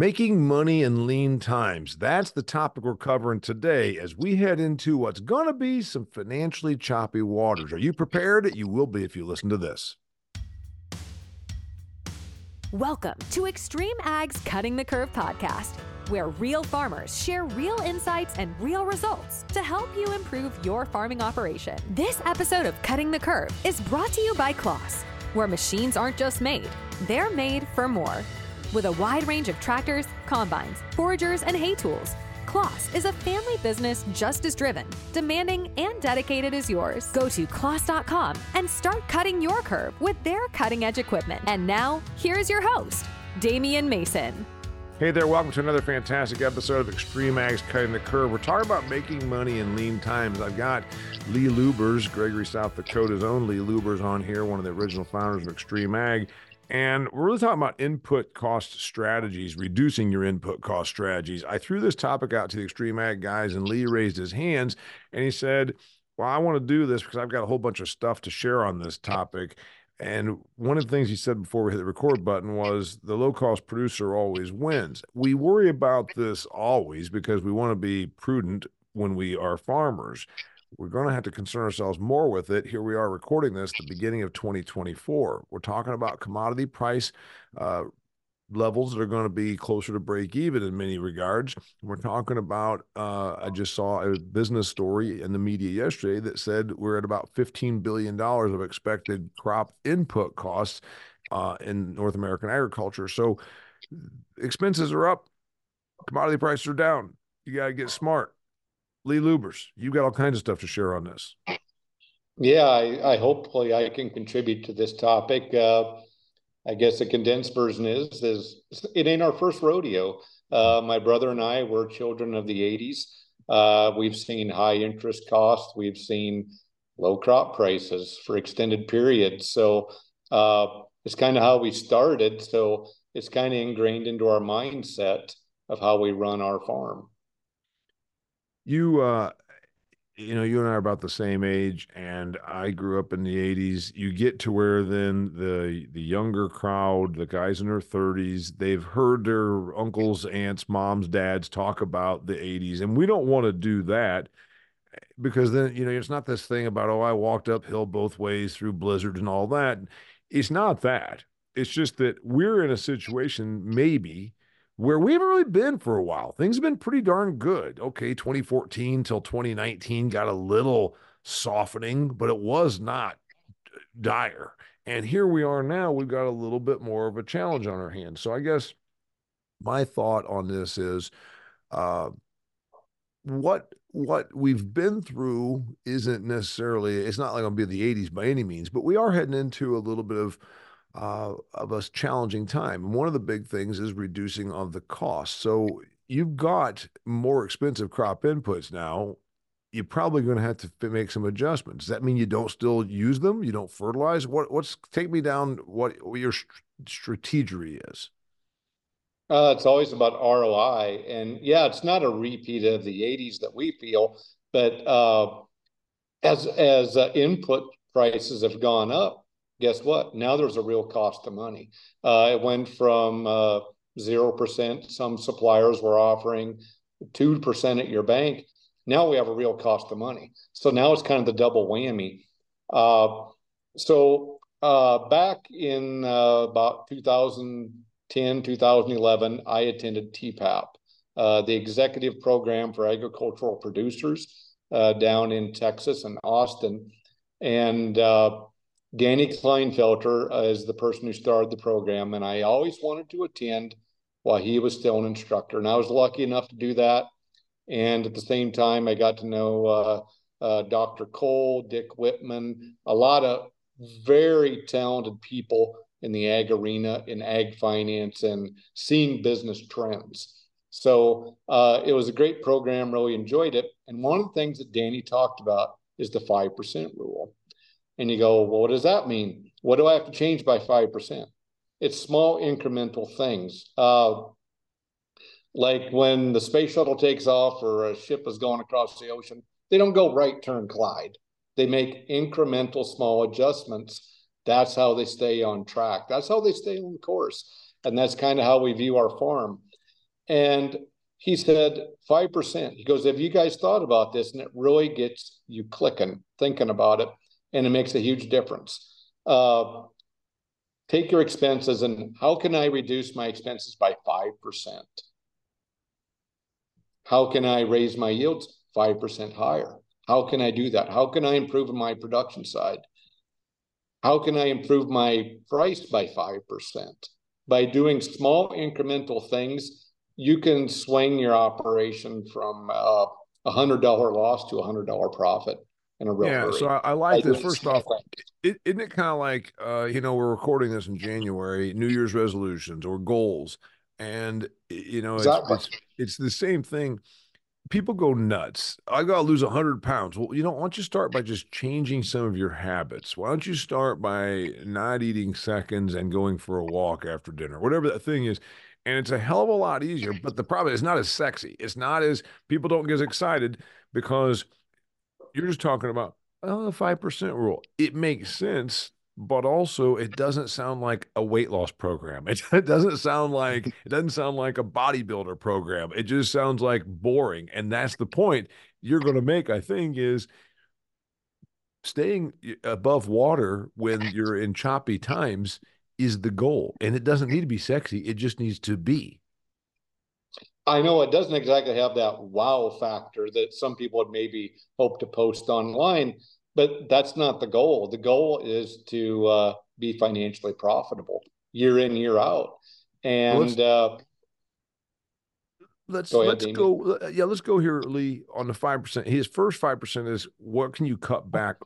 Making money in lean times. That's the topic we're covering today as we head into what's going to be some financially choppy waters. Are you prepared? You will be if you listen to this. Welcome to Extreme Ag's Cutting the Curve podcast, where real farmers share real insights and real results to help you improve your farming operation. This episode of Cutting the Curve is brought to you by Claas, where machines aren't just made, they're made for more. With a wide range of tractors, combines, foragers, and hay tools, Claas is a family business just as driven, demanding, and dedicated as yours. Go to Claas.com and start cutting your curve with their cutting edge equipment. And now, here's your host, Damian Mason. Hey there, welcome to another fantastic episode of Extreme Ag's Cutting the Curve. We're talking about making money in lean times. I've got Lee Lubbers, Gregory, South Dakota's own Lee Lubbers on here, one of the original founders of Extreme Ag. And we're really talking about input cost strategies, reducing your input cost strategies. I threw this topic out to the Extreme Ag guys, and Lee raised his hands and he said, Well, I want to do this because I've got a whole bunch of stuff to share on this topic. And one of the things he said before we hit the record button was the low cost producer always wins. We worry about this always because we want to be prudent when we are farmers we're going to have to concern ourselves more with it. Here we are recording this the beginning of 2024. We're talking about commodity price uh, levels that are going to be closer to break even in many regards. We're talking about, uh, I just saw a business story in the media yesterday that said we're at about $15 billion of expected crop input costs uh, in North American agriculture. So expenses are up, commodity prices are down. You got to get smart. Lee Lubbers, you've got all kinds of stuff to share on this. Yeah, I, I hopefully I can contribute to this topic. Uh, I guess the condensed version is is it ain't our first rodeo. Uh, my brother and I were children of the '80s. Uh, we've seen high interest costs. We've seen low crop prices for extended periods. So uh, it's kind of how we started. So it's kind of ingrained into our mindset of how we run our farm you uh you know you and i are about the same age and i grew up in the 80s you get to where then the the younger crowd the guys in their 30s they've heard their uncles aunts moms dads talk about the 80s and we don't want to do that because then you know it's not this thing about oh i walked uphill both ways through blizzards and all that. It's not that. It's just that we're in a situation maybe where we haven't really been for a while. Things have been pretty darn good. Okay, 2014 till 2019 got a little softening, but it was not dire. And here we are now, we've got a little bit more of a challenge on our hands. So I guess my thought on this is uh, what what we've been through isn't necessarily it's not like going to be the 80s by any means, but we are heading into a little bit of uh, of a challenging time. And one of the big things is reducing of the cost. So you've got more expensive crop inputs now. You're probably going to have to make some adjustments. Does that mean you don't still use them? You don't fertilize? What? What's take me down? What, your strategy is? Uh, it's always about ROI, and yeah, it's not a repeat of the '80s that we feel, but uh, as as uh, input prices have gone up, guess what? Now there's a real cost of money. Uh, it went from uh, zero percent. Some suppliers were offering two percent at your bank. Now we have a real cost of money. So now it's kind of the double whammy. Uh, so uh, back in uh, about 2010, 2011, I attended TEPAP, uh, the Executive Program for Agricultural Producers down in Texas and Austin. And Danny Klinefelter is the person who started the program, and I always wanted to attend while he was still an instructor. And I was lucky enough to do that. And at the same time, I got to know uh, uh, Dr. Kohl, Dick Whitman, a lot of very talented people in the ag arena, in ag finance, and seeing business trends. So uh, it was a great program, really enjoyed it. And one of the things that Danny talked about is the 5% rule. And you go, well, what does that mean? What do I have to change by 5%? It's small incremental things. Uh, like when the space shuttle takes off or a ship is going across the ocean, they don't go right turn Clyde. They make incremental small adjustments. That's how they stay on track. That's how they stay on course. And that's kind of how we view our farm. And he said 5%. He goes, Have you guys thought about this? And it really gets you clicking, thinking about it, and it makes a huge difference. Uh, take your expenses and how can I reduce my expenses by 5%? How can I raise my yields 5% higher? How can I do that? How can I improve my production side? How can I improve my price by 5%? By doing small incremental things, you can swing your operation from uh, a hundred dollar loss to a hundred dollar profit in a real yeah. hurry. So I, I like this. First off, is isn't it kind of like uh, you know we're recording this in January, New Year's resolutions or goals, and you know exactly. it's, it's it's the same thing people go nuts. I got to lose 100 pounds. Well, you know, why don't you start by just changing some of your habits? Why don't you start by not eating seconds and going for a walk after dinner, whatever that thing is? And it's a hell of a lot easier, but the problem is not as sexy. It's not as people don't get as excited because you're just talking about, oh, the 5% rule. It makes sense but also it doesn't sound like a weight loss program. It, it, doesn't sound like it doesn't sound like a bodybuilder program. It just sounds like boring. And that's the point you're going to make, I think, is staying above water when you're in choppy times is the goal. And it doesn't need to be sexy. It just needs to be. I know it doesn't exactly have that wow factor that some people would maybe hope to post online, but that's not the goal. The goal is to uh, be financially profitable year in year out. And well, let's uh, let's, go, ahead, let's go yeah let's go here Lee on the five percent. His first five percent is what can you cut back.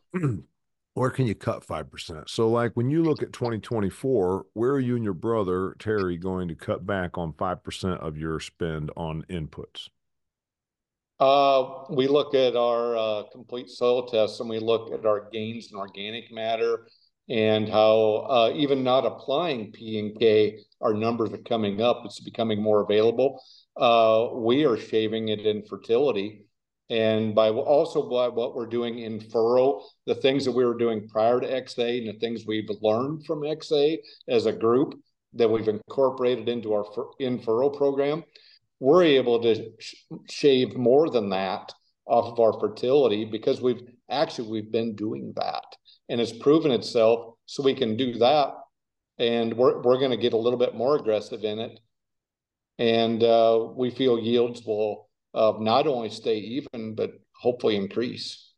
Where can you cut 5%? So, like when you look at 2024, where are you and your brother, Terry, going to cut back on 5% of your spend on inputs? Uh, we look at our uh, complete soil tests and we look at our gains in organic matter and how uh, even not applying P and K, our numbers are coming up. It's becoming more available. Uh, we are shaving it in fertility. And by also by what we're doing in furrow, the things that we were doing prior to XA and the things we've learned from XA as a group that we've incorporated into our in furrow program, we're able to sh- shave more than that off of our fertility because we've actually we've been doing that. And it's proven itself so we can do that. And we're, we're going to get a little bit more aggressive in it. And uh, we feel yields will uh, not only stay even but hopefully increase.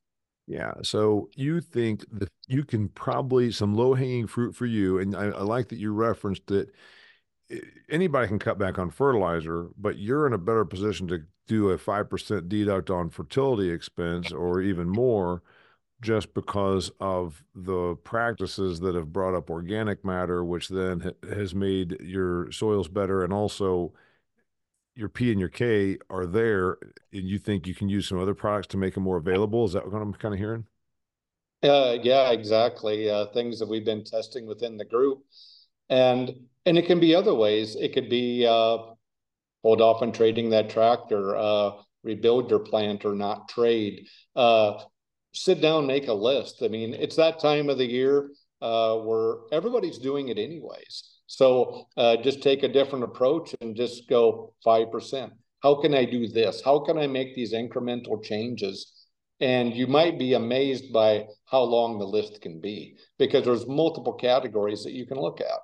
Yeah so you think that you can probably some low hanging fruit for you and I, I like that you referenced it anybody can cut back on fertilizer, but you're in a better position to do a 5% deduct on fertility expense or even more just because of the practices that have brought up organic matter, which then ha- has made your soils better and also your P and your K are there, and you think you can use some other products to make them more available. Is that what I'm kind of hearing? Uh, yeah, exactly. Uh, things that we've been testing within the group. And and it can be other ways. It could be uh, hold off on trading that tractor, uh, rebuild your plant or not trade. Uh, sit down, make a list. I mean, it's that time of the year uh, where everybody's doing it anyways. So uh, just take a different approach and just go 5%. How can I do this? How can I make these incremental changes? And you might be amazed by how long the list can be because there's multiple categories that you can look at.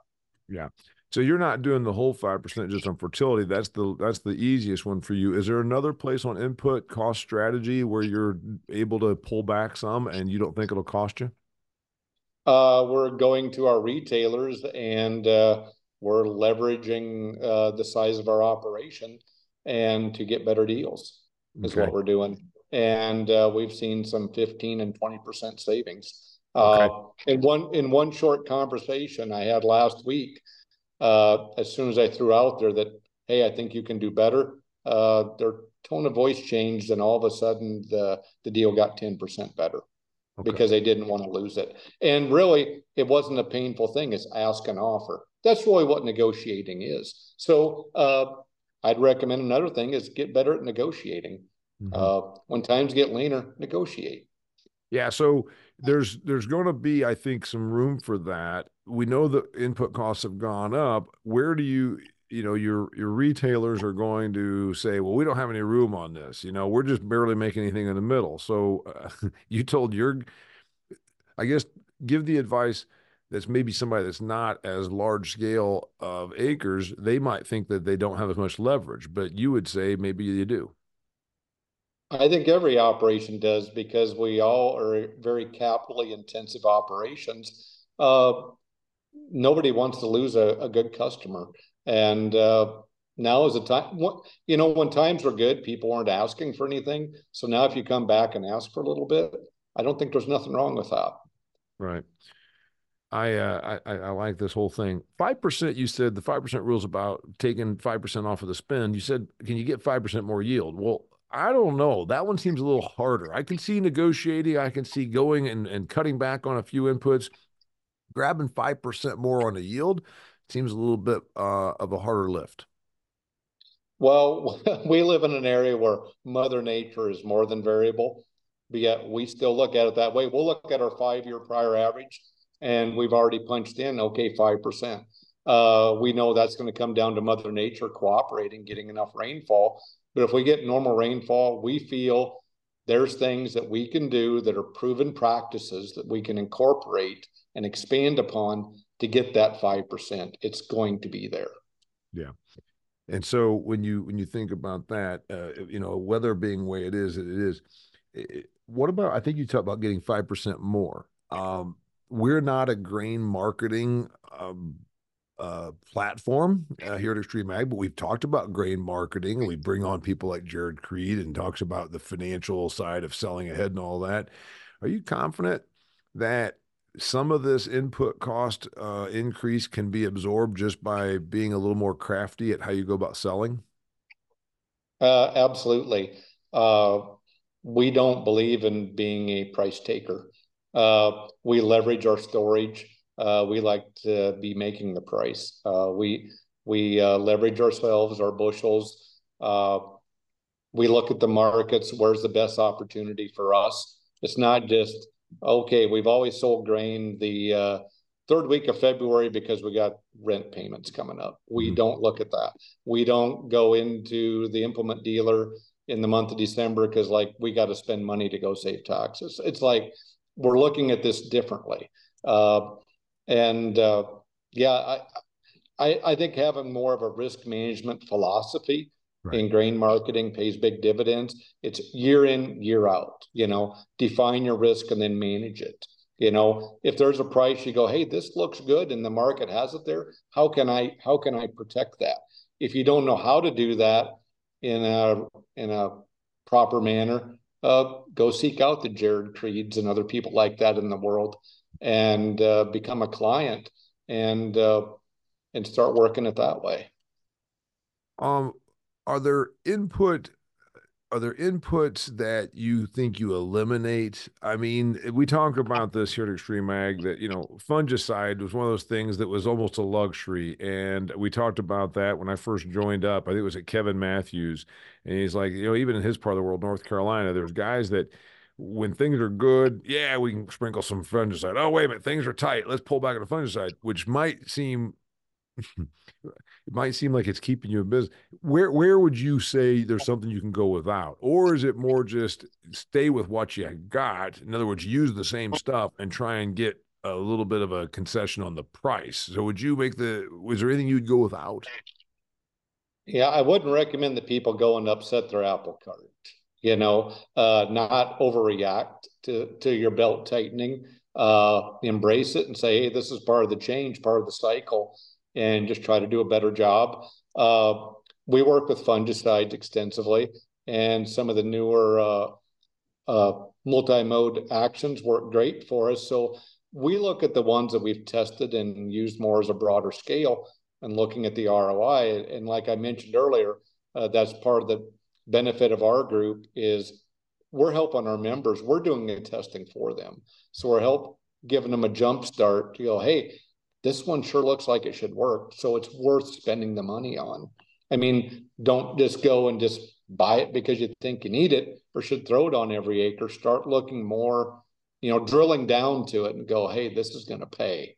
Yeah. So you're not doing the whole five percent just on fertility. That's the that's the easiest one for you. Is there another place on input cost strategy where you're able to pull back some and you don't think it'll cost you? Uh, we're going to our retailers and uh, we're leveraging uh, the size of our operation and to get better deals is okay. what we're doing. And uh, we've seen some 15 and 20 percent savings. Okay. Uh, in one in one short conversation I had last week, uh, as soon as I threw out there that hey, I think you can do better, uh, their tone of voice changed, and all of a sudden the the deal got ten percent better okay. because they didn't want to lose it. And really, it wasn't a painful thing; it's ask and offer. That's really what negotiating is. So uh, I'd recommend another thing is get better at negotiating. Mm-hmm. Uh, when times get leaner, negotiate. Yeah, so there's there's going to be, I think, some room for that. We know the input costs have gone up. Where do you you know your your retailers are going to say well we don't have any room on this you know we're just barely making anything in the middle. So uh, you told your i guess give the advice that's maybe somebody that's not as large scale of acres they might think that they don't have as much leverage but you would say maybe you do. I think every operation does because we all are very capitally intensive operations. Uh, nobody wants to lose a, a good customer and uh, now is the time. You know, when times were good, people weren't asking for anything. So now, if you come back and ask for a little bit, I don't think there's nothing wrong with that. Right. I uh, I, I like this whole thing. Five percent. You said the five percent rule is about taking five percent off of the spend. You said, can you get five percent more yield? Well, I don't know. That one seems a little harder. I can see negotiating. I can see going and, and cutting back on a few inputs, grabbing five percent more on the yield seems a little bit uh, of a harder lift. Well, we live in an area where Mother Nature is more than variable, but yet we still look at it that way. We'll look at our five year prior average, and we've already punched in, okay, 5%. Uh, we know that's going to come down to Mother Nature cooperating, getting enough rainfall. But if we get normal rainfall, we feel there's things that we can do that are proven practices that we can incorporate and expand upon to get that 5%. It's going to be there. Yeah. And so when you when you think about that, uh, you know, weather being the way it is, it is. It, what about? I think you talked about getting five percent more. Um, we're not a grain marketing um, uh, platform uh, here at Extreme Ag, but we've talked about grain marketing, we bring on people like Jarod Creed and talks about the financial side of selling ahead and all that. Are you confident that some of this input cost uh, increase can be absorbed just by being a little more crafty at how you go about selling? Uh, absolutely. Uh, we don't believe in being a price taker. Uh, we leverage our storage. Uh, we like to be making the price. Uh, we we leverage ourselves, our bushels. we look at the markets. Where's the best opportunity for us? It's not just okay, we've always sold grain the uh, third week of February because we got rent payments coming up. We mm-hmm. don't look at that. We don't go into the implement dealer in the month of December because like we got to spend money to go save taxes. It's like we're looking at this differently. Uh, and uh, yeah, I, I, I think having more of a risk management philosophy right. in grain marketing pays big dividends. It's year in, year out. You know, define your risk and then manage it. You know, if there's a price, you go, hey, this looks good, and the market has it there. How can I how can I protect that? If you don't know how to do that in a in a proper manner, uh, go seek out the Jarod Creeds and other people like that in the world, and uh, become a client and uh, and start working it that way. Um, are there input are there inputs that you think you eliminate? I mean, we talk about this here at Extreme Ag that, you know, fungicide was one of those things that was almost a luxury. And we talked about that when I first joined up. I think it was at Kevin Matthews. And he's like, you know, even in his part of the world, North Carolina, there's guys that when things are good, yeah, we can sprinkle some fungicide. Oh, wait a minute, things are tight. Let's pull back on the fungicide, which might seem it might seem like it's keeping you in business. Where where would you say there's something you can go without, or is it more just stay with what you got? In other words, use the same stuff and try and get a little bit of a concession on the price. So, would you make the? Was there anything you'd go without? Yeah, I wouldn't recommend that people go and upset their apple cart. You know, uh, not overreact to to your belt tightening. Uh, embrace it and say, "Hey, this is part of the change, part of the cycle." And just try to do a better job. Uh, we work with fungicides extensively, and some of the newer uh, uh, multi-mode actions work great for us. So we look at the ones that we've tested and used more as a broader scale and looking at the ROI. And like I mentioned earlier, uh, that's part of the benefit of our group is we're helping our members. We're doing the testing for them. So we're help giving them a jump start to go, hey, this one sure looks like it should work. So it's worth spending the money on. I mean, don't just go and just buy it because you think you need it or should throw it on every acre. Start looking more, you know, drilling down to it and go, hey, this is going to pay.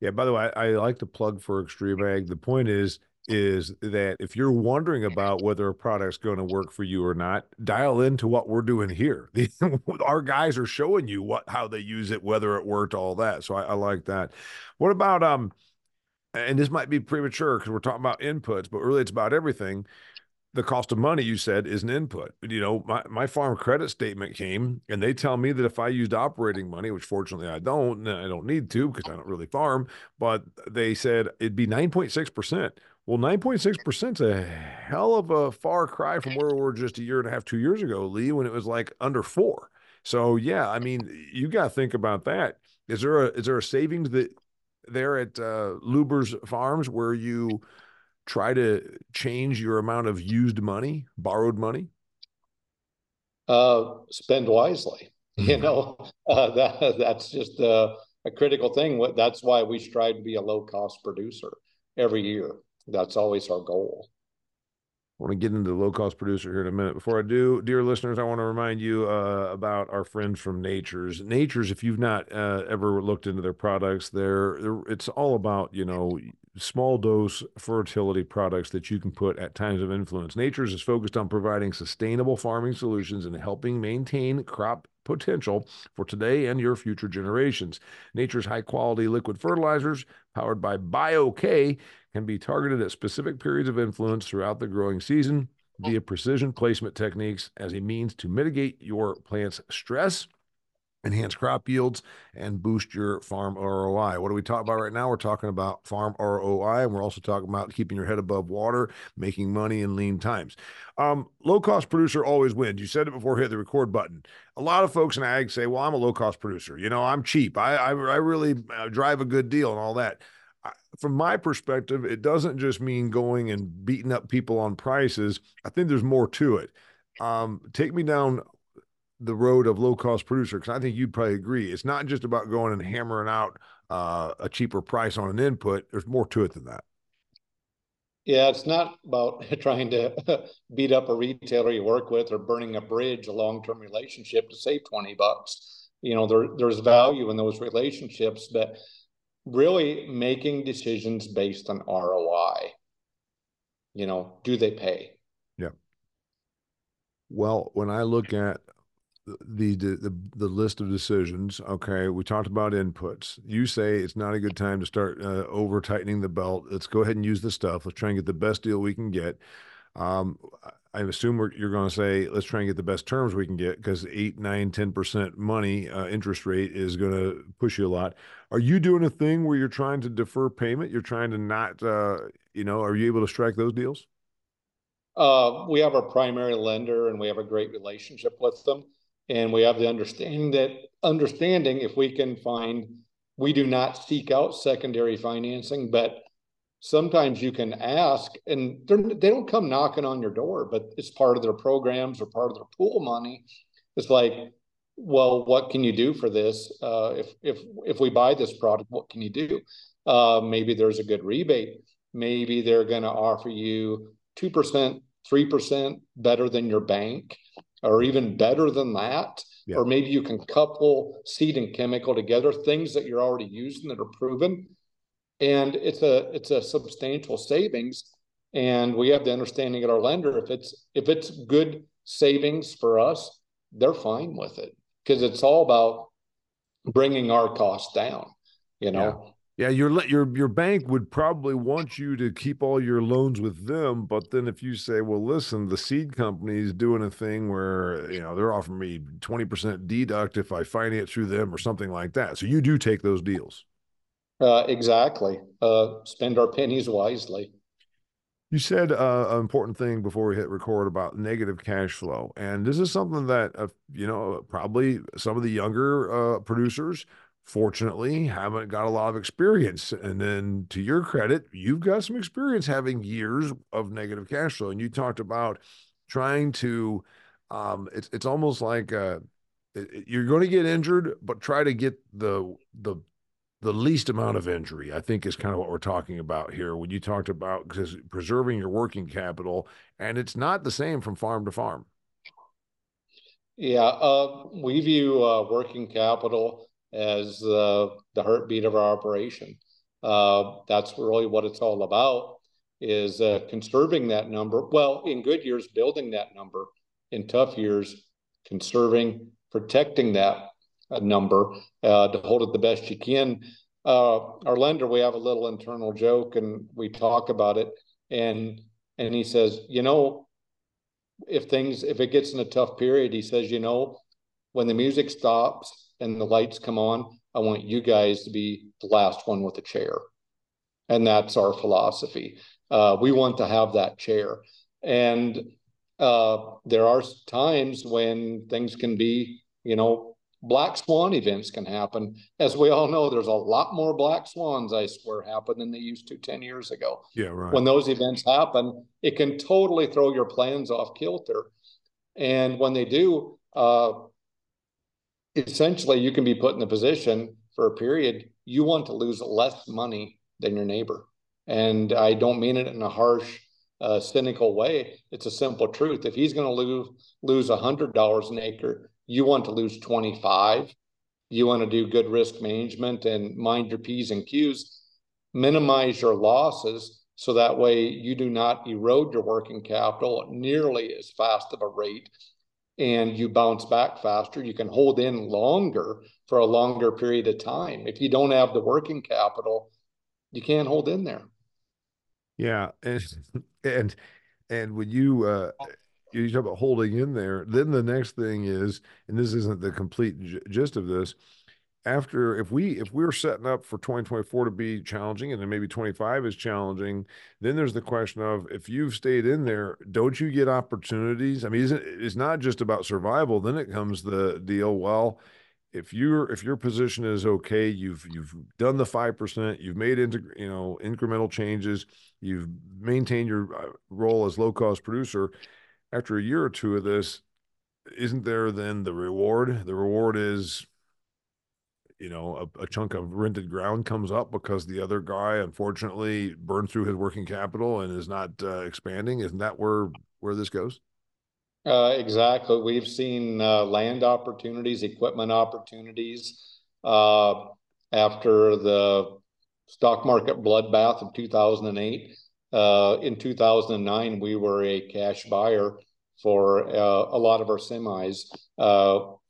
Yeah. By the way, I, I, like to plug for Extreme Ag. The point is, is that if you're wondering about whether a product's going to work for you or not, dial into what we're doing here. Our guys are showing you what how they use it, whether it worked, all that. So I, I like that. What about um? And this might be premature because we're talking about inputs, but really it's about everything the cost of money you said is an input you know my, my farm credit statement came and they tell me that if i used operating money which fortunately i don't i don't need to because i don't really farm but they said it'd be 9.6% well 9.6% is a hell of a far cry from where we were just a year and a half two years ago lee when it was like under four so yeah i mean you got to think about that is there a is there a savings that there at uh, Lubbers farms where you try to change your amount of used money, borrowed money? Uh, spend wisely. You mm-hmm. know, uh, that that's just a, a critical thing. That's why we strive to be a low cost producer every year. That's always our goal. I want to get into the low cost producer here in a minute. Before I do, dear listeners, I want to remind you uh, about our friends from Nachurs. Nachurs, if you've not uh, ever looked into their products, they're, they're, it's all about you know small dose fertility products that you can put at times of influence. Nachurs is focused on providing sustainable farming solutions and helping maintain crop potential for today and your future generations. Nachurs high quality liquid fertilizers, powered by BioK, can be targeted at specific periods of influence throughout the growing season via precision placement techniques as a means to mitigate your plant's stress enhance crop yields and boost your farm ROI. What are we talking about right now? We're talking about farm ROI, and we're also talking about keeping your head above water, making money in lean times. Um, low cost producer always wins. You said it before, hit the record button. A lot of folks in ag say, "Well, I'm a low cost producer. You know, I'm cheap. I I, I really uh, drive a good deal and all that." From my perspective, it doesn't just mean going and beating up people on prices. I think there's more to it. Um, take me down the road of low cost producer because I think you'd probably agree. It's not just about going and hammering out uh, a cheaper price on an input. There's more to it than that. Yeah, it's not about trying to beat up a retailer you work with or burning a bridge, a long-term relationship to save 20 bucks. You know, there, there's value in those relationships, but really making decisions based on ROI. You know, do they pay? Yeah. Well, when I look at the, the the list of decisions. Okay, we talked about inputs. You say it's not a good time to start uh, over tightening the belt. Let's go ahead and use the stuff. Let's try and get the best deal we can get. Um, I assume you're going to say let's try and get the best terms we can get because eight, nine, ten percent money uh, interest rate is going to push you a lot. Are you doing a thing where you're trying to defer payment? You're trying to not, uh, you know, are you able to strike those deals? Uh, we have our primary lender and we have a great relationship with them and we have the understanding that understanding if we can find we do not seek out secondary financing but sometimes you can ask and they don't come knocking on your door but it's part of their programs or part of their pool money it's like well what can you do for this uh, if if if we buy this product what can you do uh, maybe there's a good rebate maybe they're going to offer you 2% 3% better than your bank or even better than that. Yeah. Or maybe you can couple seed and chemical together, things that you're already using that are proven. And it's a it's a substantial savings. And we have the understanding at our lender if it's if it's good savings for us, they're fine with it because it's all about bringing our costs down. You know, yeah, your your your bank would probably want you to keep all your loans with them, but then if you say, "Well, listen, the seed company is doing a thing where you know they're offering me twenty percent deduct if I finance through them or something like that," so you do take those deals. Uh, exactly. Uh, spend our pennies wisely. You said uh, an important thing before we hit record about negative cash flow, and this is something that uh, you know probably some of the younger uh, producers fortunately haven't got a lot of experience and then to your credit you've got some experience having years of negative cash flow and you talked about trying to um it's it's almost like uh you're going to get injured but try to get the the the least amount of injury i think is kind of what we're talking about here when you talked about preserving your working capital and it's not the same from farm to farm yeah uh, we view uh, working capital as uh, the heartbeat of our operation. Uh, that's really what it's all about. is uh, conserving that number. Well, in good years, building that number. In tough years, conserving, protecting that number uh, to hold it the best you can. Uh, our lender, we have a little internal joke, and we talk about it. And and he says, you know, if things if it gets in a tough period, he says, you know, when the music stops and the lights come on, I want you guys to be the last one with a chair. And that's our philosophy. Uh, we want to have that chair. And uh, there are times when things can be, you know, black swan events can happen. As we all know, there's a lot more black swans, I swear, happen than they used to 10 years ago. Yeah, right. When those events happen, it can totally throw your plans off kilter. And when they do, uh, essentially you can be put in a position for a period you want to lose less money than your neighbor. And I don't mean it in a harsh, uh, cynical way. It's a simple truth. If he's going to lose lose a hundred dollars an acre, you want to lose twenty five. You want to do good risk management and mind your p's and q's, minimize your losses, so that way you do not erode your working capital nearly as fast of a rate and you bounce back faster. You can hold in longer for a longer period of time. If you don't have the working capital, you can't hold in there. Yeah, and and and when you uh, you talk about holding in there, then the next thing is, and this isn't the complete gist of this, after if we if we're setting up for 2024 to be challenging and then maybe 25 is challenging then there's the question of if you've stayed in there don't you get opportunities? I mean it's not just about survival then it comes the deal well if your if your position is okay you've you've done the 5% you've made into you know incremental changes you've maintained your uh, role as low cost producer after a year or two of this isn't there then the reward? The reward is you know a, a, chunk of rented ground comes up because the other guy unfortunately burned through his working capital and is not uh, expanding. Isn't that where where this goes? Uh, exactly. We've seen uh, land opportunities equipment opportunities uh, after the stock market bloodbath of 2008 uh, in 2009 we were a cash buyer for uh, a lot of our semis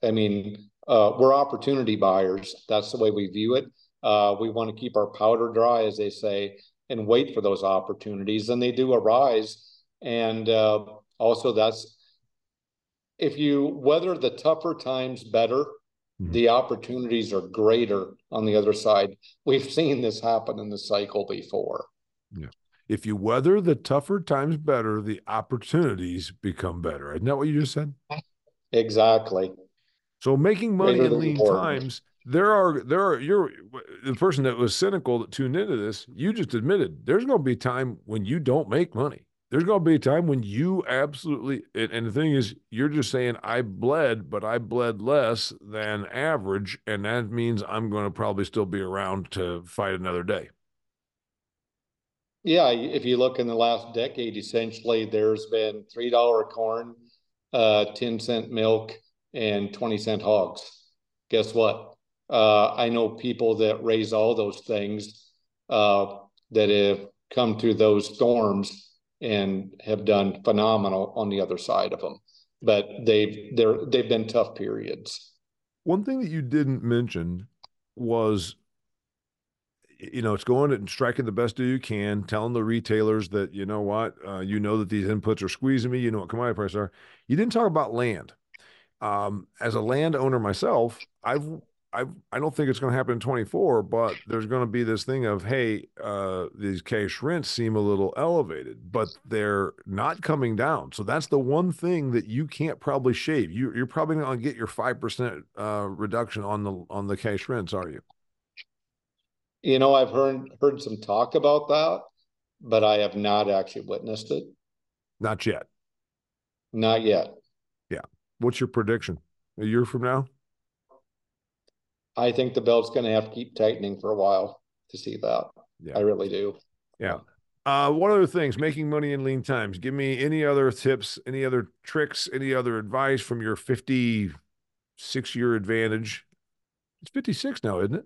i mean uh, we're opportunity buyers. That's the way we view it. Uh, we want to keep our powder dry, as they say, and wait for those opportunities. And they do arise. And uh, also, that's if you weather the tougher times better, mm-hmm. the opportunities are greater on the other side. We've seen this happen in the cycle before. Yeah. If you weather the tougher times better, the opportunities become better. Isn't that what you just said? Exactly. So making money in lean times, there are there are you're the person that was cynical that tuned into this. You just admitted there's going to be a time when you don't make money. There's going to be a time when you absolutely and, and the thing is, you're just saying I bled, but I bled less than average, and that means I'm going to probably still be around to fight another day. Yeah, if you look in the last decade, essentially, there's been three dollar corn, uh, ten cent milk, and 20 cent hogs. Guess what? Uh, I know people that raise all those things uh, that have come through those storms and have done phenomenal on the other side of them. But they've they're they've been tough periods. One thing that you didn't mention was you know, it's going and striking the best deal you can, telling the retailers that, you know what, uh, you know that these inputs are squeezing me, you know what commodity prices are. You didn't talk about land um, as a landowner myself, I've I've, I don't think it's going to happen in 24, but there's going to be this thing of hey, uh, these cash rents seem a little elevated, but they're not coming down. So that's the one thing that you can't probably shave. You you're probably not going to get your five percent uh, reduction on the on the cash rents, are you? You know, I've heard heard some talk about that, but I have not actually witnessed it. Not yet. Not yet. Yeah. What's your prediction? A year from now? I think the belt's going to have to keep tightening for a while to see that. Yeah. I really do. Yeah. Uh, one other things, making money in lean times. Give me any other tips, any other tricks, any other advice from your 56 year advantage. It's 56 now, isn't it?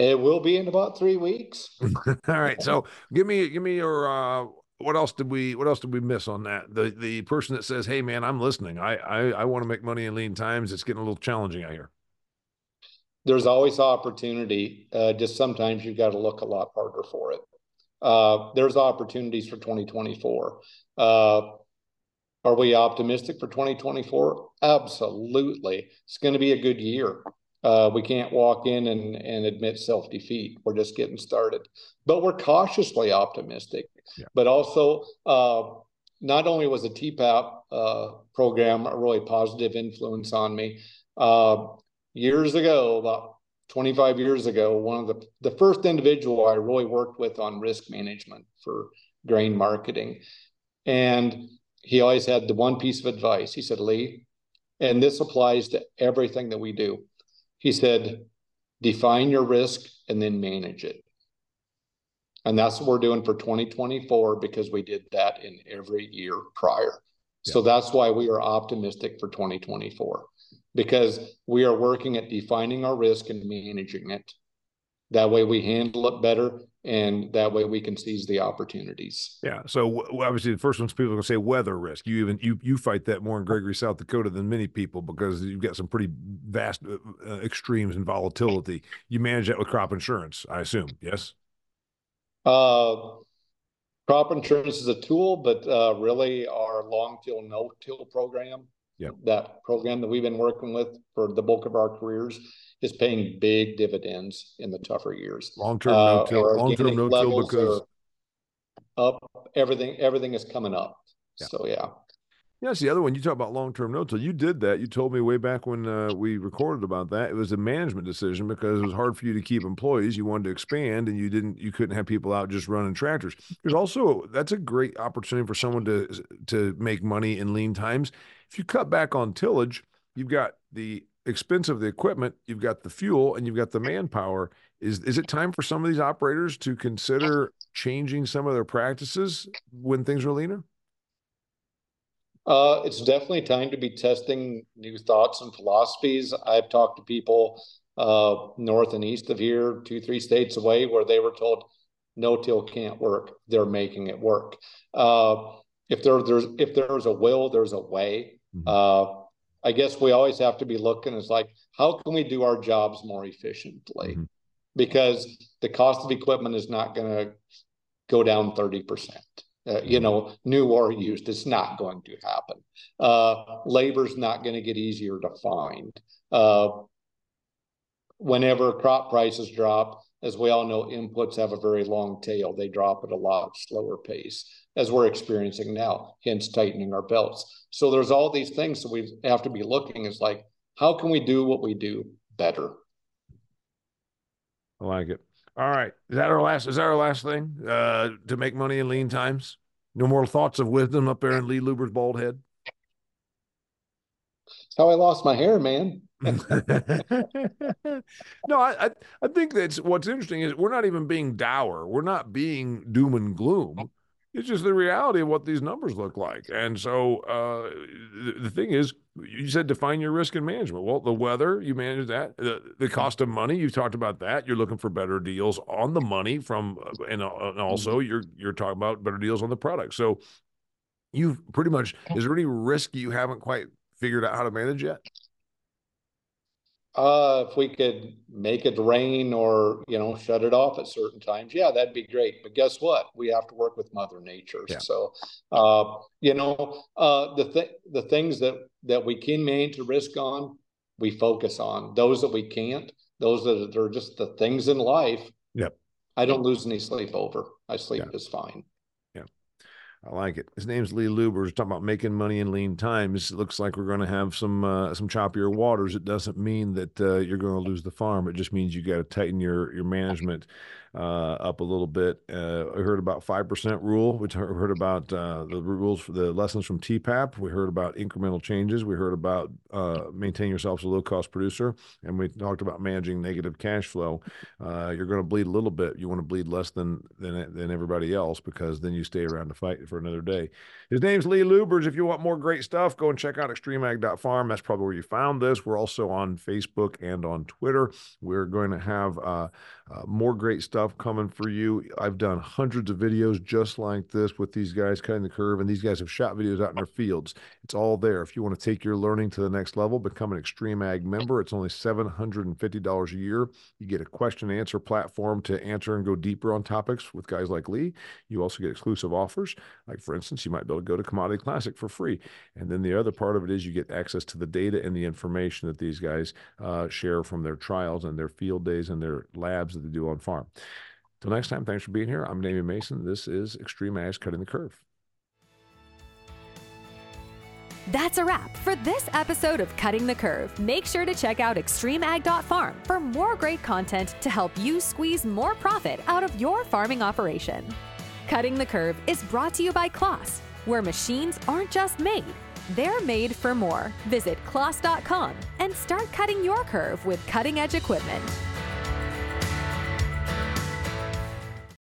It will be in about three weeks. All right. So give me give me your uh what else did we what else did we miss on that? The the person that says, Hey man, I'm listening. I I, I want to make money in lean times. It's getting a little challenging out here. There's always opportunity. Uh, just sometimes you've got to look a lot harder for it. Uh, there's opportunities for 2024. Uh, are we optimistic for 2024? Absolutely. It's going to be a good year. Uh, we can't walk in and, and admit self defeat. We're just getting started, but we're cautiously optimistic. Yeah. But also, uh, not only was the TEPAP uh, program a really positive influence on me, uh, years ago, about 25 years ago, one of the, the first individual I really worked with on risk management for grain marketing. And he always had the one piece of advice. He said, Lee, and this applies to everything that we do. He said, define your risk and then manage it. And that's what we're doing for 2024 because we did that in every year prior. Yeah. So that's why we are optimistic for 2024 because we are working at defining our risk and managing it. That way we handle it better and that way we can seize the opportunities. Yeah. So obviously the first one's people are going to say weather risk. You even you you fight that more in Gregory, South Dakota than many people because you've got some pretty vast uh, uh, extremes and volatility. You manage that with crop insurance, I assume. Yes. Uh crop insurance is a tool, but uh, really our long till no till program yep. that program that we've been working with for the bulk of our careers is paying big dividends in the tougher years. Long term uh, no till, long term no till because up everything everything is coming up. Yeah. So yeah. Yeah, the other one. You talk about long term no till. You did that. You told me way back when uh, we recorded about that. It was a management decision because it was hard for you to keep employees. You wanted to expand, and you didn't. You couldn't have people out just running tractors. There's also that's a great opportunity for someone to to make money in lean times if you cut back on tillage, you've got the expense of the equipment, you've got the fuel, and you've got the manpower. Is is it time for some of these operators to consider changing some of their practices when things are leaner? Uh, it's definitely time to be testing new thoughts and philosophies. I've talked to people uh, north and east of here, two, three states away, where they were told no till can't work. They're making it work. Uh, if there, there's if there's a will, there's a way. Mm-hmm. I guess we always have to be looking as like, how can we do our jobs more efficiently? Mm-hmm. Because the cost of equipment is not going to go down 30%. Uh, you mm-hmm. know, new or used, it's not going to happen. Uh, labor's not going to get easier to find. Uh, whenever crop prices drop, as we all know, inputs have a very long tail. They drop at a lot slower pace as we're experiencing now, hence tightening our belts. So there's all these things that we have to be looking is like, how can we do what we do better? I like it. All right. Is that our last is that our last thing? Uh to make money in lean times? No more thoughts of wisdom up there in Lee Lubbers' bald head? how I lost my hair, man. no, I, I think that's what's interesting is we're not even being dour. We're not being doom and gloom. It's just the reality of what these numbers look like. And so uh, the, the, thing is, you said define your risk and management. Well, the weather, you manage that. The, the cost of money, you've talked about that. You're looking for better deals on the money from, uh, and, uh, and also mm-hmm. you're you're talking about better deals on the product. So you've pretty much. Is there any risk you haven't quite figured out how to manage yet? Uh, if we could make it rain or you know shut it off at certain times, yeah, that'd be great. But guess what? We have to work with Mother Nature. Yeah. So, uh, you know, uh, the th- the things that that we can manage to risk on, we focus on. Those that we can't, those that are just the things in life. Yep. I don't lose any sleep over. I sleep yeah. just fine. I like it. His name's Lee Luber. We're talking about making money in lean times. It looks like we're going to have some uh, some choppier waters. It doesn't mean that uh, you're going to lose the farm. It just means you got to tighten your your management. Uh, up a little bit. Uh, we heard about 5% rule. We heard about uh, the rules for the lessons from TEPAP. We heard about incremental changes. We heard about uh, maintaining yourself as a low cost producer. And we talked about managing negative cash flow. Uh, you're going to bleed a little bit. You want to bleed less than, than, than everybody else because then you stay around to fight for another day. His name's Lee Lubbers. If you want more great stuff, go and check out extremeag.farm. That's probably where you found this. We're also on Facebook and on Twitter. We're going to have uh, more great stuff coming for you. I've done hundreds of videos just like this with these guys cutting the curve, and these guys have shot videos out in their fields. It's all there. If you want to take your learning to the next level, become an Extreme Ag member. It's only $750 a year. You get a question and answer platform to answer and go deeper on topics with guys like Lee. You also get exclusive offers. Like, for instance, you might be able to go to Commodity Classic for free. And then the other part of it is you get access to the data and the information that these guys uh, share from their trials and their field days and their labs that they do on farm. Till next time, thanks for being here. I'm Damian Mason. This is XtremeAg Cutting the Curve. That's a wrap for this episode of Cutting the Curve. Make sure to check out xtremeag.farm for more great content to help you squeeze more profit out of your farming operation. Cutting the Curve is brought to you by Claas, where machines aren't just made, they're made for more. Visit claas.com and start cutting your curve with cutting edge equipment.